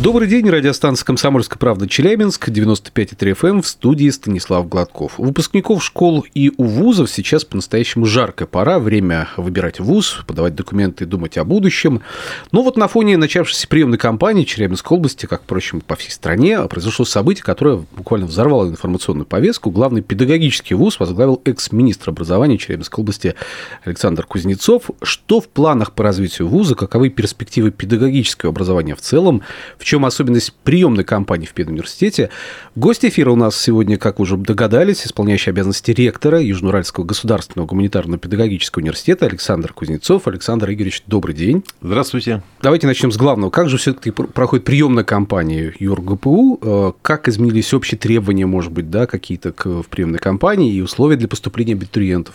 Добрый день, радиостанция «Комсомольская правда» Челябинск, 95,3 FM, эм, в студии Станислав Гладков. У выпускников школ и у вузов сейчас по-настоящему жаркая пора, время выбирать вуз, подавать документы думать о будущем. Но вот на фоне начавшейся приемной кампании Челябинской области, как, впрочем, по всей стране, произошло событие, которое буквально взорвало информационную повестку. Главный педагогический вуз возглавил экс-министр образования Челябинской области Александр Кузнецов. Что в планах по развитию вуза, каковы перспективы педагогического образования в целом, в чем особенность приемной кампании в педуниверситете. Гость эфира у нас сегодня, как уже догадались, исполняющий обязанности ректора Южноуральского государственного гуманитарно-педагогического университета Александр Кузнецов. Александр Игоревич, добрый день. Здравствуйте. Давайте начнем с главного. Как же все-таки проходит приемная кампания ЮрГПУ? Э, как изменились общие требования, может быть, да, какие-то в приемной кампании и условия для поступления абитуриентов?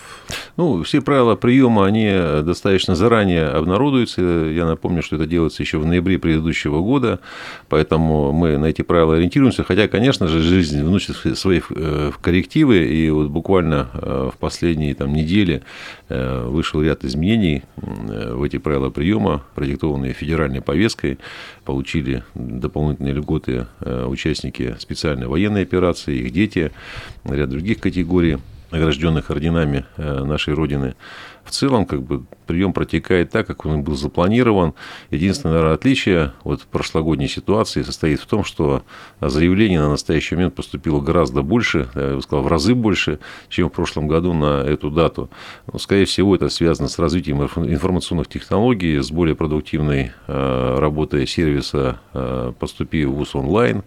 Ну, все правила приема, они достаточно заранее обнародуются. Я напомню, что это делается еще в ноябре предыдущего года. Поэтому мы на эти правила ориентируемся. Хотя, конечно же, жизнь вносит свои э, коррективы. И вот буквально э, в последние там, недели э, вышел ряд изменений в эти правила приема, продиктованные федеральной повесткой. Получили дополнительные льготы участники специальной военной операции, их дети, ряд других категорий награжденных орденами нашей Родины в целом как бы прием протекает так, как он был запланирован. Единственное, наверное, отличие от прошлогодней ситуации состоит в том, что заявлений на настоящий момент поступило гораздо больше, я бы сказал, в разы больше, чем в прошлом году на эту дату. Но, скорее всего, это связано с развитием информационных технологий, с более продуктивной э, работой сервиса э, «Поступи в ВУЗ онлайн».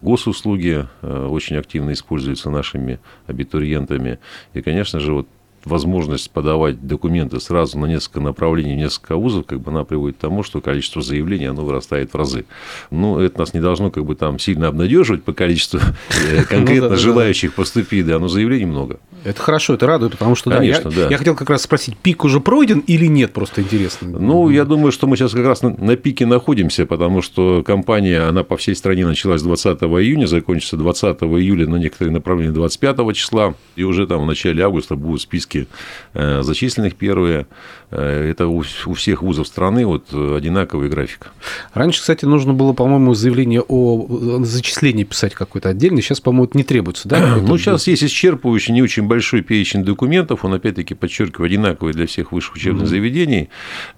Госуслуги э, очень активно используются нашими абитуриентами. И, конечно же, вот возможность подавать документы сразу на несколько направлений, несколько вузов, как бы она приводит к тому, что количество заявлений оно вырастает в разы. Ну, это нас не должно как бы там сильно обнадеживать по количеству э, конкретно ну желающих поступить, да, но заявлений много. Это хорошо, это радует, потому что Конечно, да, я, я хотел как раз спросить, пик уже пройден или нет, просто интересно. Ну, я думаю, что мы сейчас как раз на, на пике находимся, потому что кампания, она по всей стране началась 20 июня, закончится 20 июля на некоторые направления 25 числа, и уже там в начале августа будут списки э, зачисленных первые. Э, это у, у всех вузов страны вот одинаковый график. Раньше, кстати, нужно было, по-моему, заявление о зачислении писать какое-то отдельное, сейчас, по-моему, это не требуется, да? Ну, сейчас есть исчерпывающий, не очень большой перечень документов, он опять-таки подчеркиваю, одинаковый для всех высших учебных mm-hmm. заведений.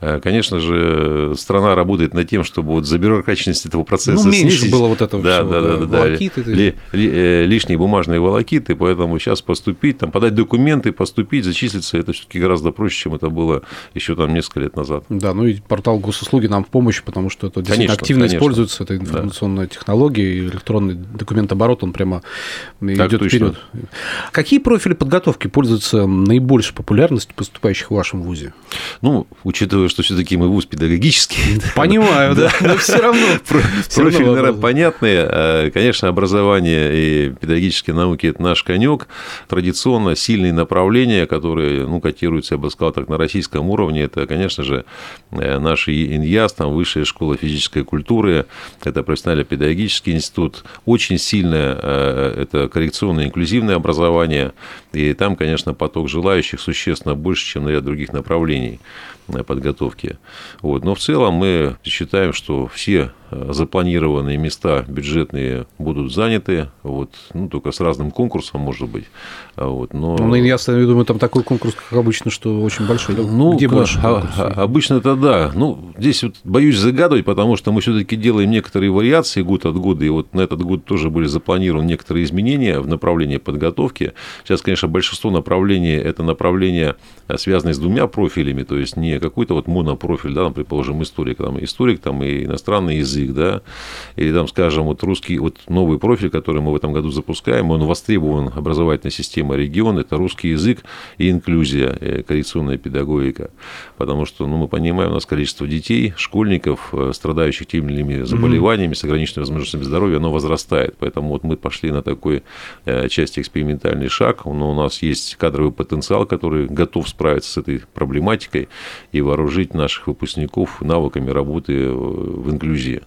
Э, конечно же, страна работает над тем, чтобы вот забюрократичность этого процесса ну, меньше снизить. было вот этого да, всего, да, да, да, волокиты. Да, ли, ли, э, лишние бумажные волокиты, поэтому сейчас поступить, там, подать документы, поступить, зачислиться, это все-таки гораздо проще, чем это было еще там несколько лет назад. Да, ну и портал госуслуги нам в помощь, потому что это действительно конечно, активно конечно. используется, эта информационная да. технология, и электронный документооборот, он прямо так идет вперед. Какие профили подготовки пользуются наибольшей популярностью поступающих в вашем ВУЗе? Ну, учитывая, что все-таки мы ВУЗ педагогический. Понимаю, да, но все равно. Профиль, наверное, понятный. А, конечно, образование и педагогические науки – это наш конек. Традиционно сильные направления, которые, ну, котируются, я бы сказал, так, на российском уровне, это, конечно же, э, наш ИНЯС, там, Высшая школа физической культуры, это профессионально-педагогический институт. Очень сильное э, это коррекционное инклюзивное образование, и там, конечно, поток желающих существенно больше, чем на ряд других направлений подготовки. Вот. Но в целом мы считаем, что все э, запланированные места бюджетные будут заняты, вот, ну, только с разным конкурсом, может быть. А вот, но... Ну, я думаю, там такой конкурс, как обычно, что очень большой. Ну, Где больше а, а, обычно это да. Ну, здесь вот боюсь загадывать, потому что мы все-таки делаем некоторые вариации год от года, и вот на этот год тоже были запланированы некоторые изменения в направлении подготовки. Сейчас, конечно, большинство направлений – это направления, э, связанные с двумя профилями, то есть не какой-то вот монопрофиль, да, там, предположим, историк, там, историк там, и иностранный язык, да, или там, скажем, вот русский, вот новый профиль, который мы в этом году запускаем, он востребован образовательной системой региона, это русский язык и инклюзия, и коррекционная педагогика, потому что, ну, мы понимаем, у нас количество детей, школьников, э, страдающих теми или иными заболеваниями, с ограниченными возможностями здоровья, оно возрастает, поэтому вот мы пошли на такой э, части экспериментальный шаг, но у нас есть кадровый потенциал, который готов справиться с этой проблематикой, и вооружить наших выпускников навыками работы в инклюзии.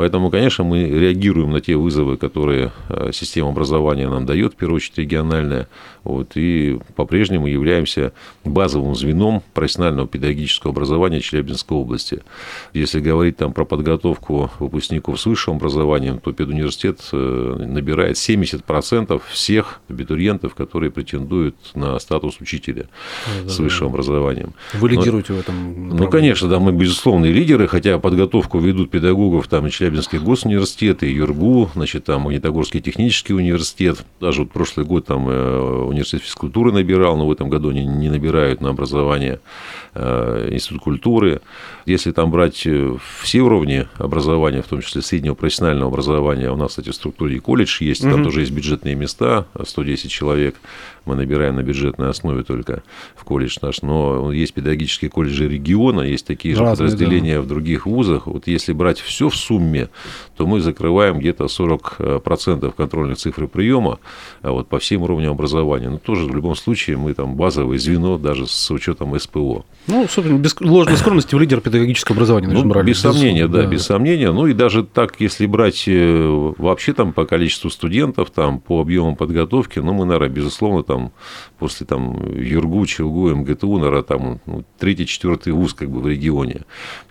Поэтому, конечно, мы реагируем на те вызовы, которые э, система образования нам дает, в первую очередь региональная, вот, и по-прежнему являемся базовым звеном профессионального педагогического образования Челябинской области. Если говорить там про подготовку выпускников с высшим образованием, то педуниверситет э, набирает 70% всех абитуриентов, которые претендуют на статус учителя да, с высшим да. образованием. Вы лидируете Но, в этом? Ну, конечно, да, мы безусловные лидеры, хотя подготовку ведут педагогов там и Челябинский госуниверситет, и ЮРГУ, значит, там Магнитогорский технический университет. Даже вот прошлый год там э, университет физкультуры набирал, но в этом году они не набирают на образование. Э, институт культуры. Если там брать э, все уровни образования, в том числе среднего профессионального образования, у нас, кстати, в структуре и колледж есть, угу. там тоже есть бюджетные места, 110 человек мы набираем на бюджетной основе только в колледж наш, но есть педагогические колледжи региона, есть такие же Разные, подразделения да. в других вузах. Вот если брать все в сумме, то мы закрываем где-то 40% контрольных цифр приема а вот, по всем уровням образования. Но тоже в любом случае мы там базовое звено даже с учетом СПО. Ну, собственно, без ложной скромности в лидер педагогического образования. Ну, брали, без сомнения, да, да, без сомнения. Ну и даже так, если брать э, вообще там по количеству студентов, там по объемам подготовки, ну мы, наверное, безусловно, там после там ЮРГУ, ЧЛГУ, МГТУ, наверное, там ну, третий, четвертый вуз как бы в регионе.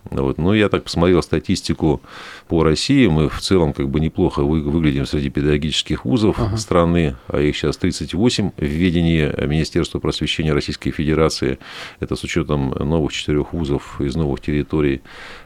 Вот. Но я так посмотрел статистику по России, мы в целом как бы неплохо выглядим среди педагогических вузов ага. страны, а их сейчас 38 в ведении Министерства просвещения Российской Федерации. Это с учетом новых четырех вузов из новых территорий.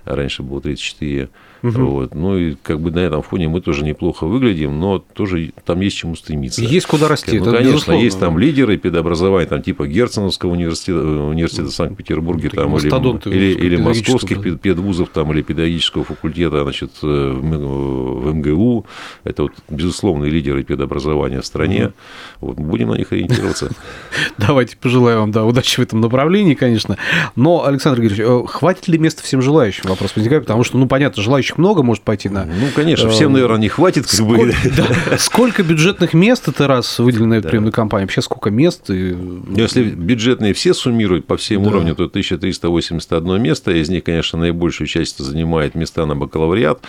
Раньше было 34. Угу. Вот. Ну и как бы на этом фоне мы тоже неплохо выглядим, но тоже там есть чему стремиться. Есть куда расти. Ну, конечно, безусловно. есть там лидеры педобразования, там типа Герценовского университета, университета Санкт-Петербурге, там, или, или, или московских да. педвузов, там, или педагогического факультета значит, э, в МГУ. Это вот безусловные лидеры педобразования в стране. Вот, будем на них ориентироваться. Давайте пожелаю вам да, удачи в этом направлении, конечно. Но, Александр Георгиевич, э, хватит ли места всем желающим? Вопрос возникает, потому что, ну, понятно, желающих много может пойти на... Ну, конечно, всем, э, наверное, не хватит. Как сколько, бы. Да, сколько бюджетных мест это раз выделено да. приемную кампанию? Вообще сколько мест? И... Если бюджетные все суммировать по всем да. уровням, то 1381 место. Из них, конечно, наибольшую часть занимает места на бакалавриат.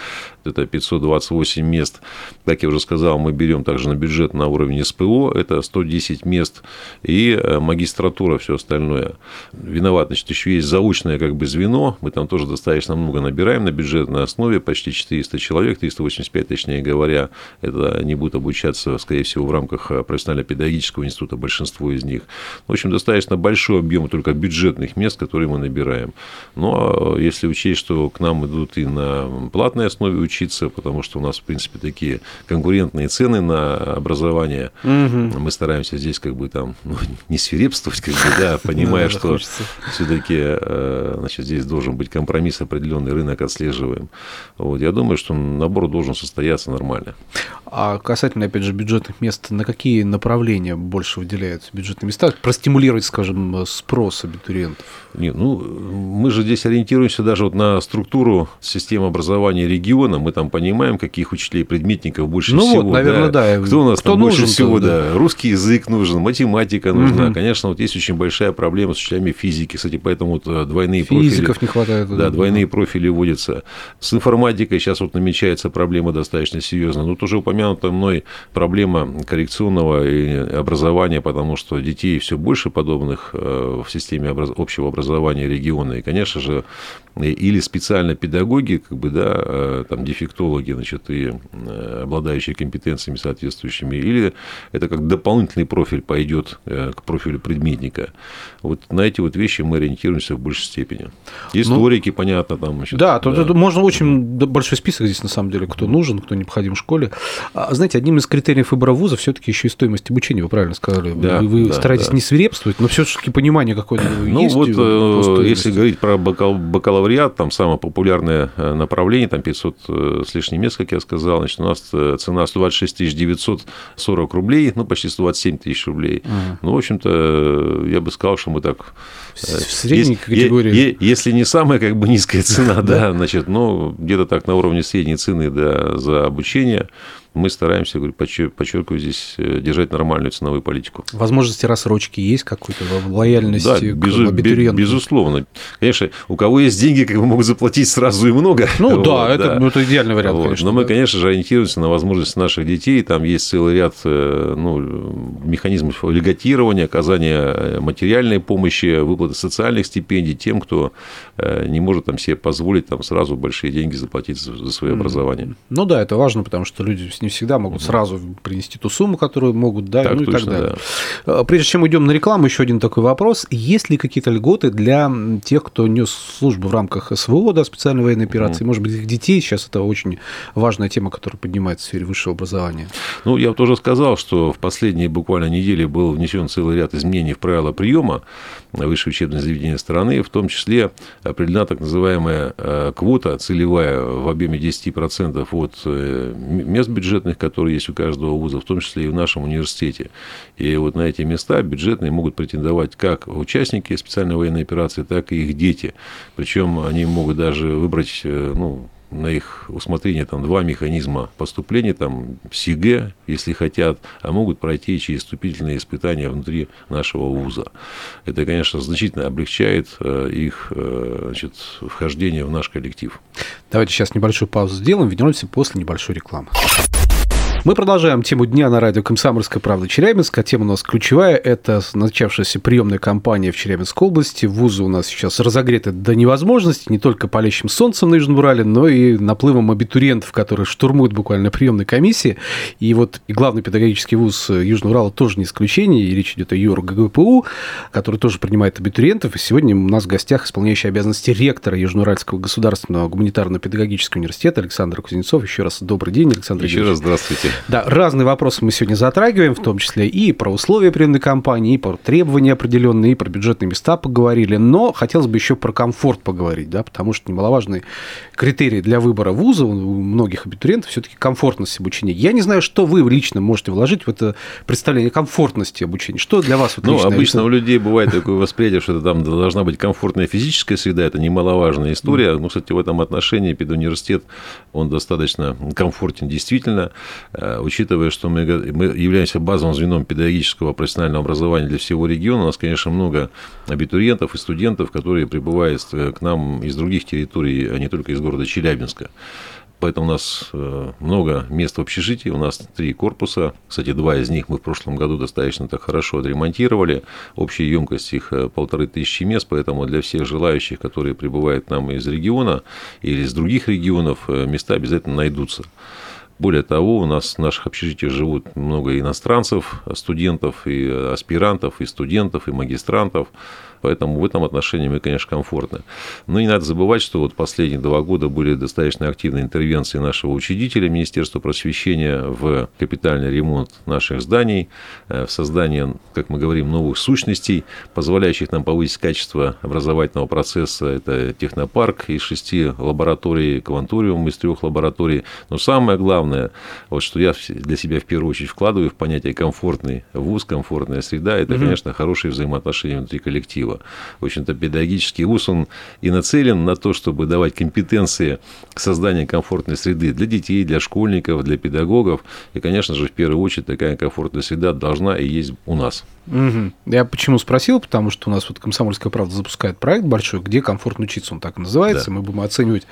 Это 528 мест. Как я уже сказал, мы берем также на бюджет на уровне СПО. Это 110 мест. И э, магистратура, все остальное. Виноват, значит, еще есть заочное как бы звено. Мы там тоже достаточно много набираем на бюджетной основе почти 400 человек, 385, точнее говоря, это они будут обучаться, скорее всего, в рамках э, профессионально-педагогического института, большинство из них. В общем, достаточно большой объем только бюджетных мест, которые мы набираем. Ну, а если учесть, что к нам идут и на платной основе учиться, потому что у нас, в принципе, такие конкурентные цены на образование, угу. мы стараемся здесь как бы там ну, не свирепствовать, как бы, да, понимая, что все-таки э, значит, здесь должен быть компромисс, определенный рынок отслеживаем. Вот, я думаю, что набор должен состояться нормально. А касательно, опять же, бюджетных мест, на какие направления больше выделяются бюджетные места? Простимулировать, скажем, спрос абитуриентов? Нет, ну, мы же здесь ориентируемся даже вот на структуру системы образования региона. Мы там понимаем, каких учителей предметников больше ну всего. Вот, наверное, да. да. Кто у нас Кто там больше всего, да. да. Русский язык нужен, математика нужна. Угу. Конечно, вот есть очень большая проблема с учителями физики. Кстати, поэтому вот э, двойные Физиков профили... Физиков не хватает. Да, двойные профили вводятся. С информатикой сейчас вот намечается проблема достаточно серьезная. Тут уже упомянута мной проблема коррекционного образования, потому что детей все больше подобных э, в системе общего образования региона. И, конечно же, или специально педагоги, как бы, да, э, там, дефектологи, значит, и э, обладающие компетенциями соответствующими, или это как дополнительный профиль пойдет к профилю предметника. Вот на эти вот вещи мы ориентируемся в большей степени. Ну, Историки, ну, понятно, там. Значит, да, да. Тут можно очень большой список здесь, на самом деле, кто нужен, кто необходим в школе. А, знаете, одним из критериев выбора вуза все-таки еще и стоимость обучения, вы правильно сказали. Да, вы вы да, стараетесь да. не свирепствовать, но все-таки понимание какое-то ну, есть. Ну, вот, э, если говорить про бакал бакалавриат, там самое популярное э, направление, там 500 э, с лишним мест, как я сказал, значит, у нас цена 126 940 рублей, ну, почти 127 тысяч рублей. Ага. Ну, в общем-то, я бы сказал, что мы так... В средней категории. Если не самая как бы низкая цена, да, значит, ну, где-то так на уровне средней цены да, за обучение. Мы стараемся, говорю, подчеркиваю здесь, э, держать нормальную ценовую политику. Возможности рассрочки есть какой-то лояльности да, к безу, абитуриентам? Безусловно. Конечно, у кого есть деньги, как бы могут заплатить сразу и много. Ну вот, да, это, да. Ну, это идеальный вариант, вот. конечно. Но мы, да. конечно же, ориентируемся на возможности наших детей. Там есть целый ряд э, ну, механизмов льготирования, оказания материальной помощи, выплаты социальных стипендий тем, кто не может там, себе позволить там, сразу большие деньги заплатить за свое образование. Ну да, это важно, потому что люди не всегда могут сразу принести ту сумму, которую могут, да, так, ну и точно, так далее. Да. А, прежде чем уйдем на рекламу, еще один такой вопрос. Есть ли какие-то льготы для тех, кто нес службу в рамках СВО, да, специальной военной операции? Угу. Может быть, их детей? Сейчас это очень важная тема, которая поднимается в сфере высшего образования. Ну, я тоже сказал, что в последние буквально недели был внесен целый ряд изменений в правила приема высшее учебное заведение страны, в том числе определена так называемая э, квота целевая в объеме 10% от э, мест бюджетных, которые есть у каждого вуза, в том числе и в нашем университете. И вот на эти места бюджетные могут претендовать как участники специальной военной операции, так и их дети. Причем они могут даже выбрать э, ну, на их усмотрение там два механизма поступления, там СИГЭ, если хотят, а могут пройти через вступительные испытания внутри нашего вуза. Это, конечно, значительно облегчает э, их э, значит, вхождение в наш коллектив. Давайте сейчас небольшую паузу сделаем, вернемся после небольшой рекламы. Мы продолжаем тему дня на радио «Комсомольская правда» Челябинска. Тема у нас ключевая. Это начавшаяся приемная кампания в Челябинской области. Вузы у нас сейчас разогреты до невозможности, не только палящим солнцем на Южном Урале, но и наплывом абитуриентов, которые штурмуют буквально приемной комиссии. И вот и главный педагогический вуз Южного Урала тоже не исключение. И речь идет о ЮР ГГПУ, который тоже принимает абитуриентов. И сегодня у нас в гостях исполняющий обязанности ректора Южноуральского государственного гуманитарно-педагогического университета Александр Кузнецов. Еще раз добрый день, Александр Еще раз здравствуйте. Да, разные вопросы мы сегодня затрагиваем, в том числе и про условия приемной кампании, и про требования определенные, и про бюджетные места поговорили. Но хотелось бы еще про комфорт поговорить, да, потому что немаловажный критерий для выбора вуза у многих абитуриентов все-таки комфортность обучения. Я не знаю, что вы лично можете вложить в это представление комфортности обучения. Что для вас вот, Ну, обычно это... у людей бывает такое восприятие, что это там должна быть комфортная физическая среда, это немаловажная история. Ну, кстати, в этом отношении педуниверситет, он достаточно комфортен действительно учитывая, что мы, мы являемся базовым звеном педагогического профессионального образования для всего региона, у нас, конечно, много абитуриентов и студентов, которые прибывают э, к нам из других территорий, а не только из города Челябинска. Поэтому у нас э, много мест в общежитии, у нас три корпуса. Кстати, два из них мы в прошлом году достаточно так хорошо отремонтировали. Общая емкость их полторы тысячи мест, поэтому для всех желающих, которые прибывают к нам из региона или из других регионов, места обязательно найдутся. Более того, у нас в наших общежитиях живут много иностранцев, студентов, и аспирантов, и студентов, и магистрантов. Поэтому в этом отношении мы, конечно, комфортны. Но не надо забывать, что вот последние два года были достаточно активные интервенции нашего учредителя Министерства просвещения в капитальный ремонт наших зданий, э, в создание, как мы говорим, новых сущностей, позволяющих нам повысить качество образовательного процесса. Это технопарк из шести лабораторий, кванториум из трех лабораторий. Но самое главное, вот что я для себя в первую очередь вкладываю в понятие комфортный вуз, комфортная среда, это, конечно, хорошие взаимоотношения внутри коллектива общего. В общем-то, педагогический вуз, он и нацелен на то, чтобы давать компетенции к созданию комфортной среды для детей, для школьников, для педагогов. И, конечно же, в первую очередь, такая комфортная среда должна и есть у нас. Угу. Я почему спросил, потому что у нас вот «Комсомольская правда» запускает проект большой, где комфортно учиться, он так и называется. Да. Мы будем оценивать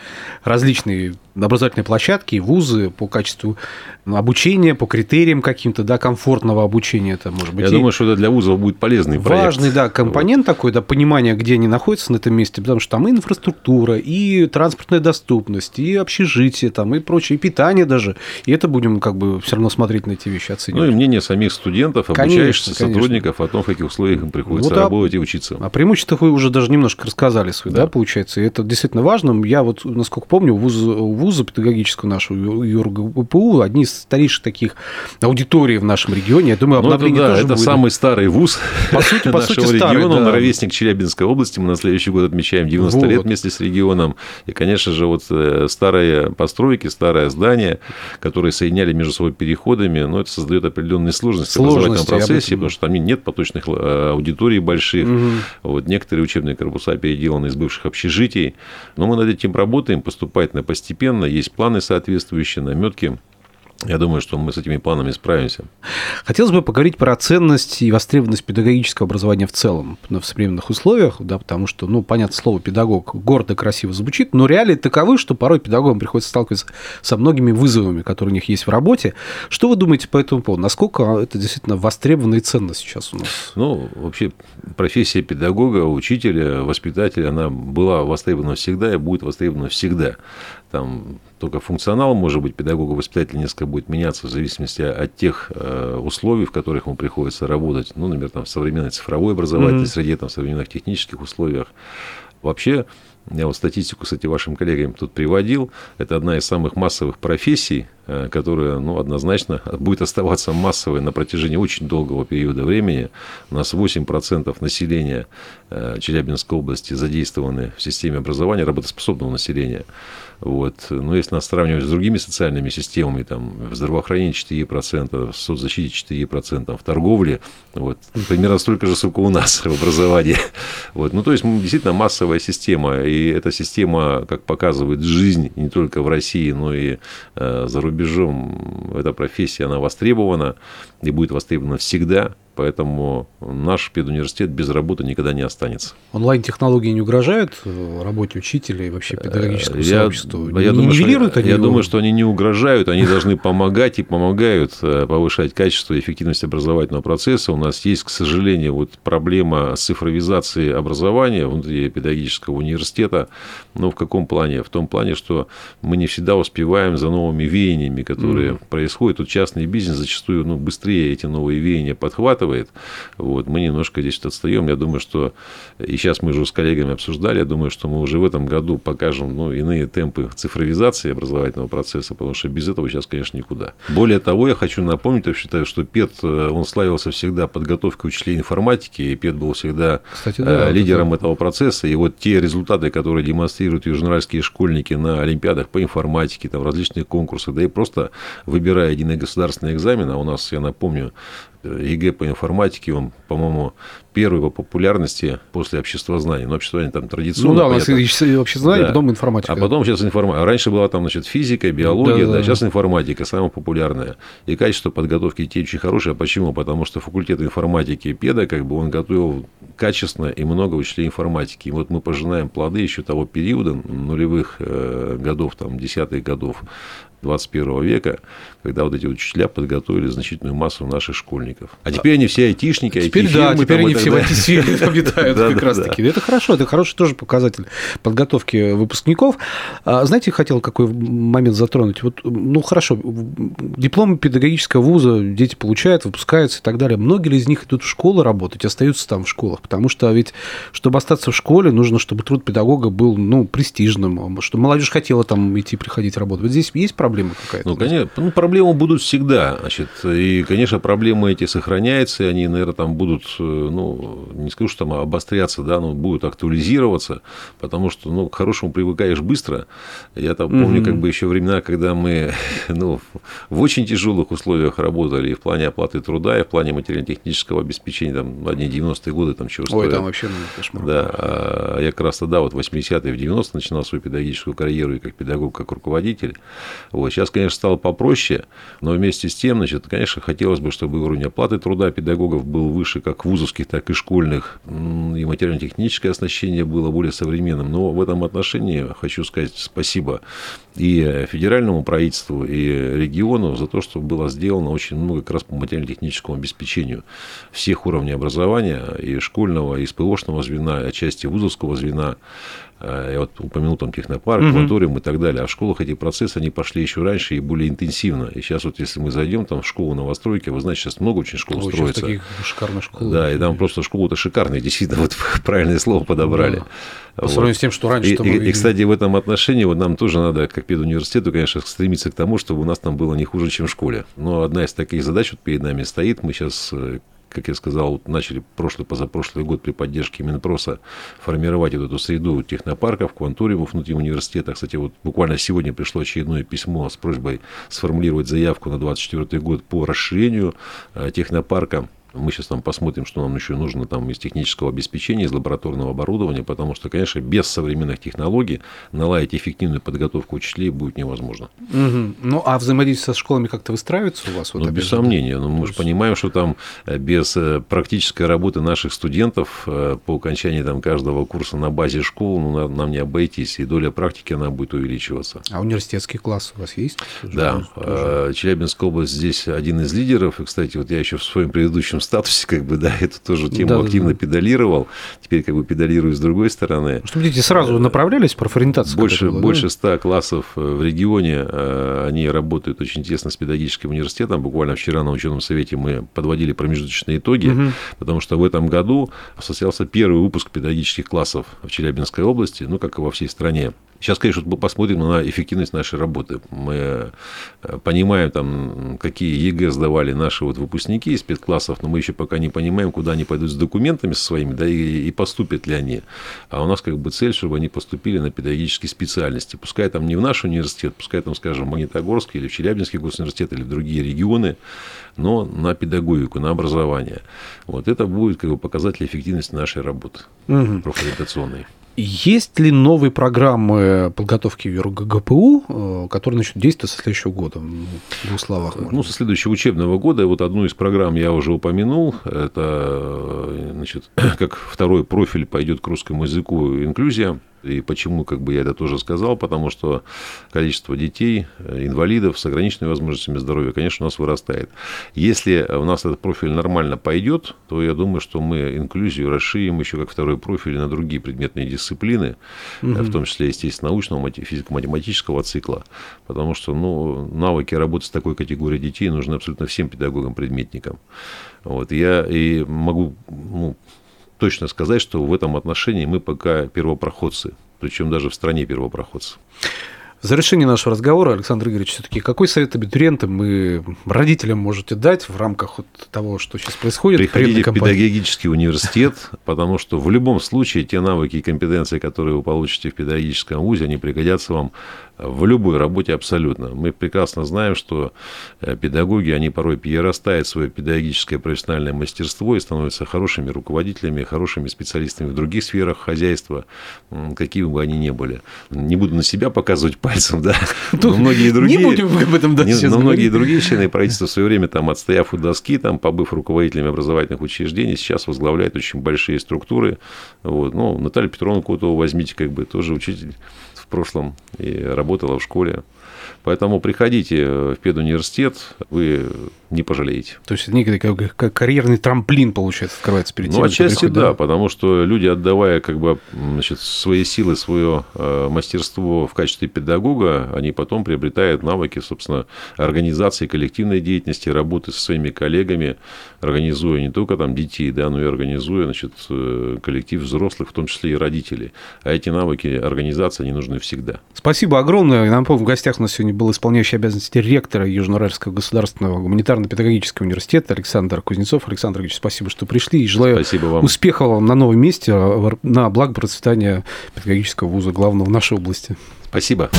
различные образовательные площадки вузы по качеству обучения, по критериям каким-то, да, комфортного обучения. Это может быть. Я и... думаю, что это для вузов будет полезный проект. Важный, да, компонент вот. такой, да, понимание, где они находятся на этом месте, потому что там и инфраструктура, и транспортная доступность, и общежитие, там, и прочее, и питание даже. И это будем как бы все равно смотреть на эти вещи, оценивать. Ну и мнение самих студентов, обучающихся конечно, сотрудников конечно. о том, в каких условиях им приходится вот, работать а, и учиться. О преимуществах вы уже даже немножко рассказали свои, да, да получается. И это действительно важно. Я вот, насколько помню, вуз, вуза педагогического нашего ЮРГПУ одни из старейших таких аудиторий в нашем регионе. Я думаю, ну, обновление это, да, тоже это будет. самый старый вуз по сути, по нашего сути, старый, региона. Да. Он ровесник Челябинской области. Мы на следующий год отмечаем 90 вот. лет вместе с регионом. И, конечно же, вот э, старые постройки, старое здание, которые соединяли между собой переходами, но это создает определенные сложности, сложности в образовательном процессе, потому что там нет поточных э, аудиторий больших. Угу. Вот некоторые учебные корпуса переделаны из бывших общежитий. Но мы над этим работаем поступательно, постепенно. Есть планы соответствующие, наметки Я думаю, что мы с этими планами справимся. Хотелось бы поговорить про ценность и востребованность педагогического образования в целом в современных условиях, да, потому что, ну, понятно, слово педагог гордо, красиво звучит, но реалии таковы, что порой педагогам приходится сталкиваться со многими вызовами, которые у них есть в работе. Что вы думаете по этому поводу? Насколько это действительно востребованная ценность сейчас у нас? Ну, вообще профессия педагога, учителя, воспитателя, она была востребована всегда и будет востребована всегда. Там только функционал, может быть, педагога воспитателя несколько будет меняться в зависимости от тех э, условий, в которых ему приходится работать. Ну, например, там, в современной цифровой образовательной mm-hmm. среде, там, в современных технических условиях. Вообще, я вот статистику, кстати, вашим коллегам тут приводил. Это одна из самых массовых профессий, э, которая ну, однозначно будет оставаться массовой на протяжении очень долгого периода времени. У нас 8% населения э, Челябинской области задействованы в системе образования, работоспособного населения. Вот. Но если нас сравнивать с другими социальными системами, там, в здравоохранении 4%, в соцзащите 4%, в торговле вот, примерно столько же, сколько у нас в образовании. Вот. Ну, то есть, действительно массовая система. И эта система, как показывает жизнь, не только в России, но и э, за рубежом, эта профессия, она востребована и будет востребована всегда. Поэтому наш педуниверситет без работы никогда не останется. Онлайн-технологии не угрожают э, работе учителя и вообще педагогическому я, сообществу? Я, не думаю, что, они я его? думаю, что они не угрожают, они должны помогать и помогают э, повышать качество и эффективность образовательного процесса. У нас есть, к сожалению, вот проблема цифровизации образования внутри педагогического университета. Но в каком плане? В том плане, что мы не всегда успеваем за новыми веяниями, которые mm. происходят. Тут частный бизнес зачастую ну, быстрее эти новые веяния подхватывает захватывает. Вот, мы немножко здесь отстаем. Я думаю, что и сейчас мы уже с коллегами обсуждали, я думаю, что мы уже в этом году покажем ну, иные темпы цифровизации образовательного процесса, потому что без этого сейчас, конечно, никуда. Более того, я хочу напомнить, я считаю, что ПЕД, э, он славился всегда подготовкой учителей информатики, и ПЕД был всегда Кстати, да, э, лидером вот это... этого процесса. И вот те результаты, которые демонстрируют южноуральские школьники на олимпиадах по информатике, там, в различных конкурсах, да и просто выбирая единый государственный экзамен, а у нас, я напомню, ЕГЭ по информатике, он, по-моему, первый по популярности после обществознания. Но обществознание там традиционно. Ну да, у нас понятно. обществознание, да. потом информатика. А потом сейчас информатика. Раньше была там, значит, физика, биология, да, да, да. сейчас информатика самая популярная. И качество подготовки детей очень хорошее. Почему? Потому что факультет информатики педа, как бы он готовил качественно и много учителей информатики. И вот мы пожинаем плоды еще того периода, нулевых э, годов, там, десятых годов 21 века, когда вот эти учителя подготовили значительную массу наших школьников. А теперь они все айтишники, теперь, да, теперь они все в IT-сфере обитают как раз таки. Это хорошо, это хороший тоже показатель подготовки выпускников. А, знаете, хотел какой момент затронуть. Вот, ну, хорошо, диплом педагогического вуза дети получают, выпускаются и так далее. Многие ли из них идут в школу работать, остаются там в школах? Потому что ведь, чтобы остаться в школе, нужно, чтобы труд педагога был, ну, престижным, чтобы молодежь хотела там идти, приходить работать. Вот здесь есть проблема проблема какая-то? Ну, конечно, ну, проблемы будут всегда. Значит, и, конечно, проблемы эти сохраняются, они, наверное, там будут, э, ну, не скажу, что там обостряться, да, но будут актуализироваться, потому что, ну, к хорошему привыкаешь быстро. Я там помню, mm-hmm. как бы еще времена, когда мы, ну, в очень тяжелых условиях работали и в плане оплаты труда, и в плане материально-технического обеспечения, там, одни 90-е годы, там, чего Ой, там вообще ну, кошмар. Да, а я как раз тогда, вот, 80-е, в 90-е начинал свою педагогическую карьеру и как педагог, как руководитель. Вот, Сейчас, конечно, стало попроще, но вместе с тем, значит, конечно, хотелось бы, чтобы уровень оплаты труда педагогов был выше как вузовских, так и школьных, и материально-техническое оснащение было более современным. Но в этом отношении хочу сказать спасибо и федеральному правительству, и региону за то, что было сделано очень много как раз по материально-техническому обеспечению всех уровней образования, и школьного, и СПОшного звена, и отчасти вузовского звена. Э, я вот упомянул там технопарк, угу. и так далее. А в школах эти процессы, они пошли еще раньше и более интенсивно. И сейчас вот если мы зайдем там в школу новостройки, вы знаете, сейчас много очень школ Ой, строится. таких шикарных школ. Да, и там просто школы-то шикарные, действительно, вот правильное слово подобрали. Да. По вот. сравнению с тем, что раньше... И, и, и, кстати, в этом отношении вот нам тоже надо, как педуниверситету, конечно, стремиться к тому, чтобы у нас там было не хуже, чем в школе. Но одна из таких задач вот перед нами стоит. Мы сейчас э, как я сказал, начали прошлый, позапрошлый год при поддержке Минпроса формировать вот эту среду технопарков, квантуриумов внутри университета. Кстати, вот буквально сегодня пришло очередное письмо с просьбой сформулировать заявку на 2024 год по расширению э, технопарка Мы сейчас там посмотрим, что нам еще нужно там из технического обеспечения, из лабораторного оборудования, потому что, конечно, без современных технологий наладить эффективную подготовку учителей будет невозможно. Угу. Ну, а взаимодействие со школами как-то выстраивается у вас? Вот, ну, без сомнения. Но мы же понимаем, что там э, без э, практической работы наших студентов э, по окончании там, каждого курса на базе школ ну, нам не обойтись, и доля практики она будет увеличиваться. А университетский класс у вас есть? Да. Тоже? Челябинская область здесь один из лидеров. И, кстати, вот я еще в своем предыдущем статусе, как бы, да, эту тоже тему да, активно да, да. педалировал. Теперь, как бы, педалирую с другой стороны. Чтобы дети сразу направлялись в профориентацию? Больше, было, больше 100 классов в регионе, они работают очень тесно с педагогическим университетом. Буквально вчера на ученом совете мы подводили промежуточные итоги, угу. потому что в этом году состоялся первый выпуск педагогических классов в Челябинской области, ну, как и во всей стране. Сейчас, конечно, мы посмотрим на эффективность нашей работы. Мы э, понимаем, там, какие ЕГЭ сдавали наши вот выпускники из спецклассов, но мы еще пока не понимаем, куда они пойдут с документами со своими, да, и, и поступят ли они. А у нас как бы цель, чтобы они поступили на педагогические специальности. Пускай там не в наш университет, пускай там, скажем, в Магнитогорский или в Челябинский госуниверситет или в другие регионы, но на педагогику, на образование. Вот это будет как бы показатель эффективности нашей работы угу. профориентационной. Есть ли новые программы подготовки в ГПУ, э, которые начнут действовать со следующего года? В двух словах. Можно. Ну, со следующего учебного года. Вот одну из программ я уже упомянул. Это, значит, как второй профиль пойдет к русскому языку инклюзия. И почему, как бы я это тоже сказал, потому что количество детей, э, инвалидов с ограниченными возможностями здоровья, конечно, у нас вырастает. Если у нас этот профиль нормально пойдет, то я думаю, что мы инклюзию расширим еще как второй профиль на другие предметные дисциплины, угу. в том числе, естественно, научного, физико-математического цикла, потому что ну, навыки работы с такой категорией детей нужны абсолютно всем педагогам-предметникам. Вот, я и могу ну, точно сказать, что в этом отношении мы пока первопроходцы, причем даже в стране первопроходцы. В завершении нашего разговора, Александр Игоревич, все-таки какой совет абитуриентам и родителям можете дать в рамках вот того, что сейчас происходит? Приходите в педагогический университет, потому что в любом случае те навыки и компетенции, которые вы получите в педагогическом вузе, они пригодятся вам в любой работе абсолютно. Мы прекрасно знаем, что э, педагоги, они порой перерастают свое педагогическое профессиональное мастерство и становятся хорошими руководителями, хорошими специалистами в других сферах хозяйства, какими бы они ни были. Не буду на себя показывать пальцем, да, но многие другие... Не будем об этом да, Но многие другие члены правительства в свое время, там, отстояв у доски, там, побыв руководителями образовательных учреждений, сейчас возглавляют очень большие структуры. Вот. Ну, Наталья Петровна Котова возьмите, как бы, тоже учитель прошлом и работала в школе. Поэтому приходите в педуниверситет, вы не пожалеете. То есть некий как, как карьерный трамплин, получается, открывается перед тем, Ну, отчасти да, да, потому что люди, отдавая как бы значит, свои силы, свое э, мастерство в качестве педагога, они потом приобретают навыки, собственно, организации коллективной деятельности, работы со своими коллегами, организуя не только там детей, да, но и организуя значит, э, коллектив взрослых, в том числе и родителей. А эти навыки организации, они нужны всегда. Спасибо огромное. Напомню, в гостях у нас сегодня был исполняющий обязанности ректора Южноуральского государственного гуманитарно-педагогического университета Александр Кузнецов. Александр Ильич, спасибо, что пришли. И желаю спасибо вам. успехов вам на новом месте, на благо процветания педагогического вуза главного в нашей области. Спасибо.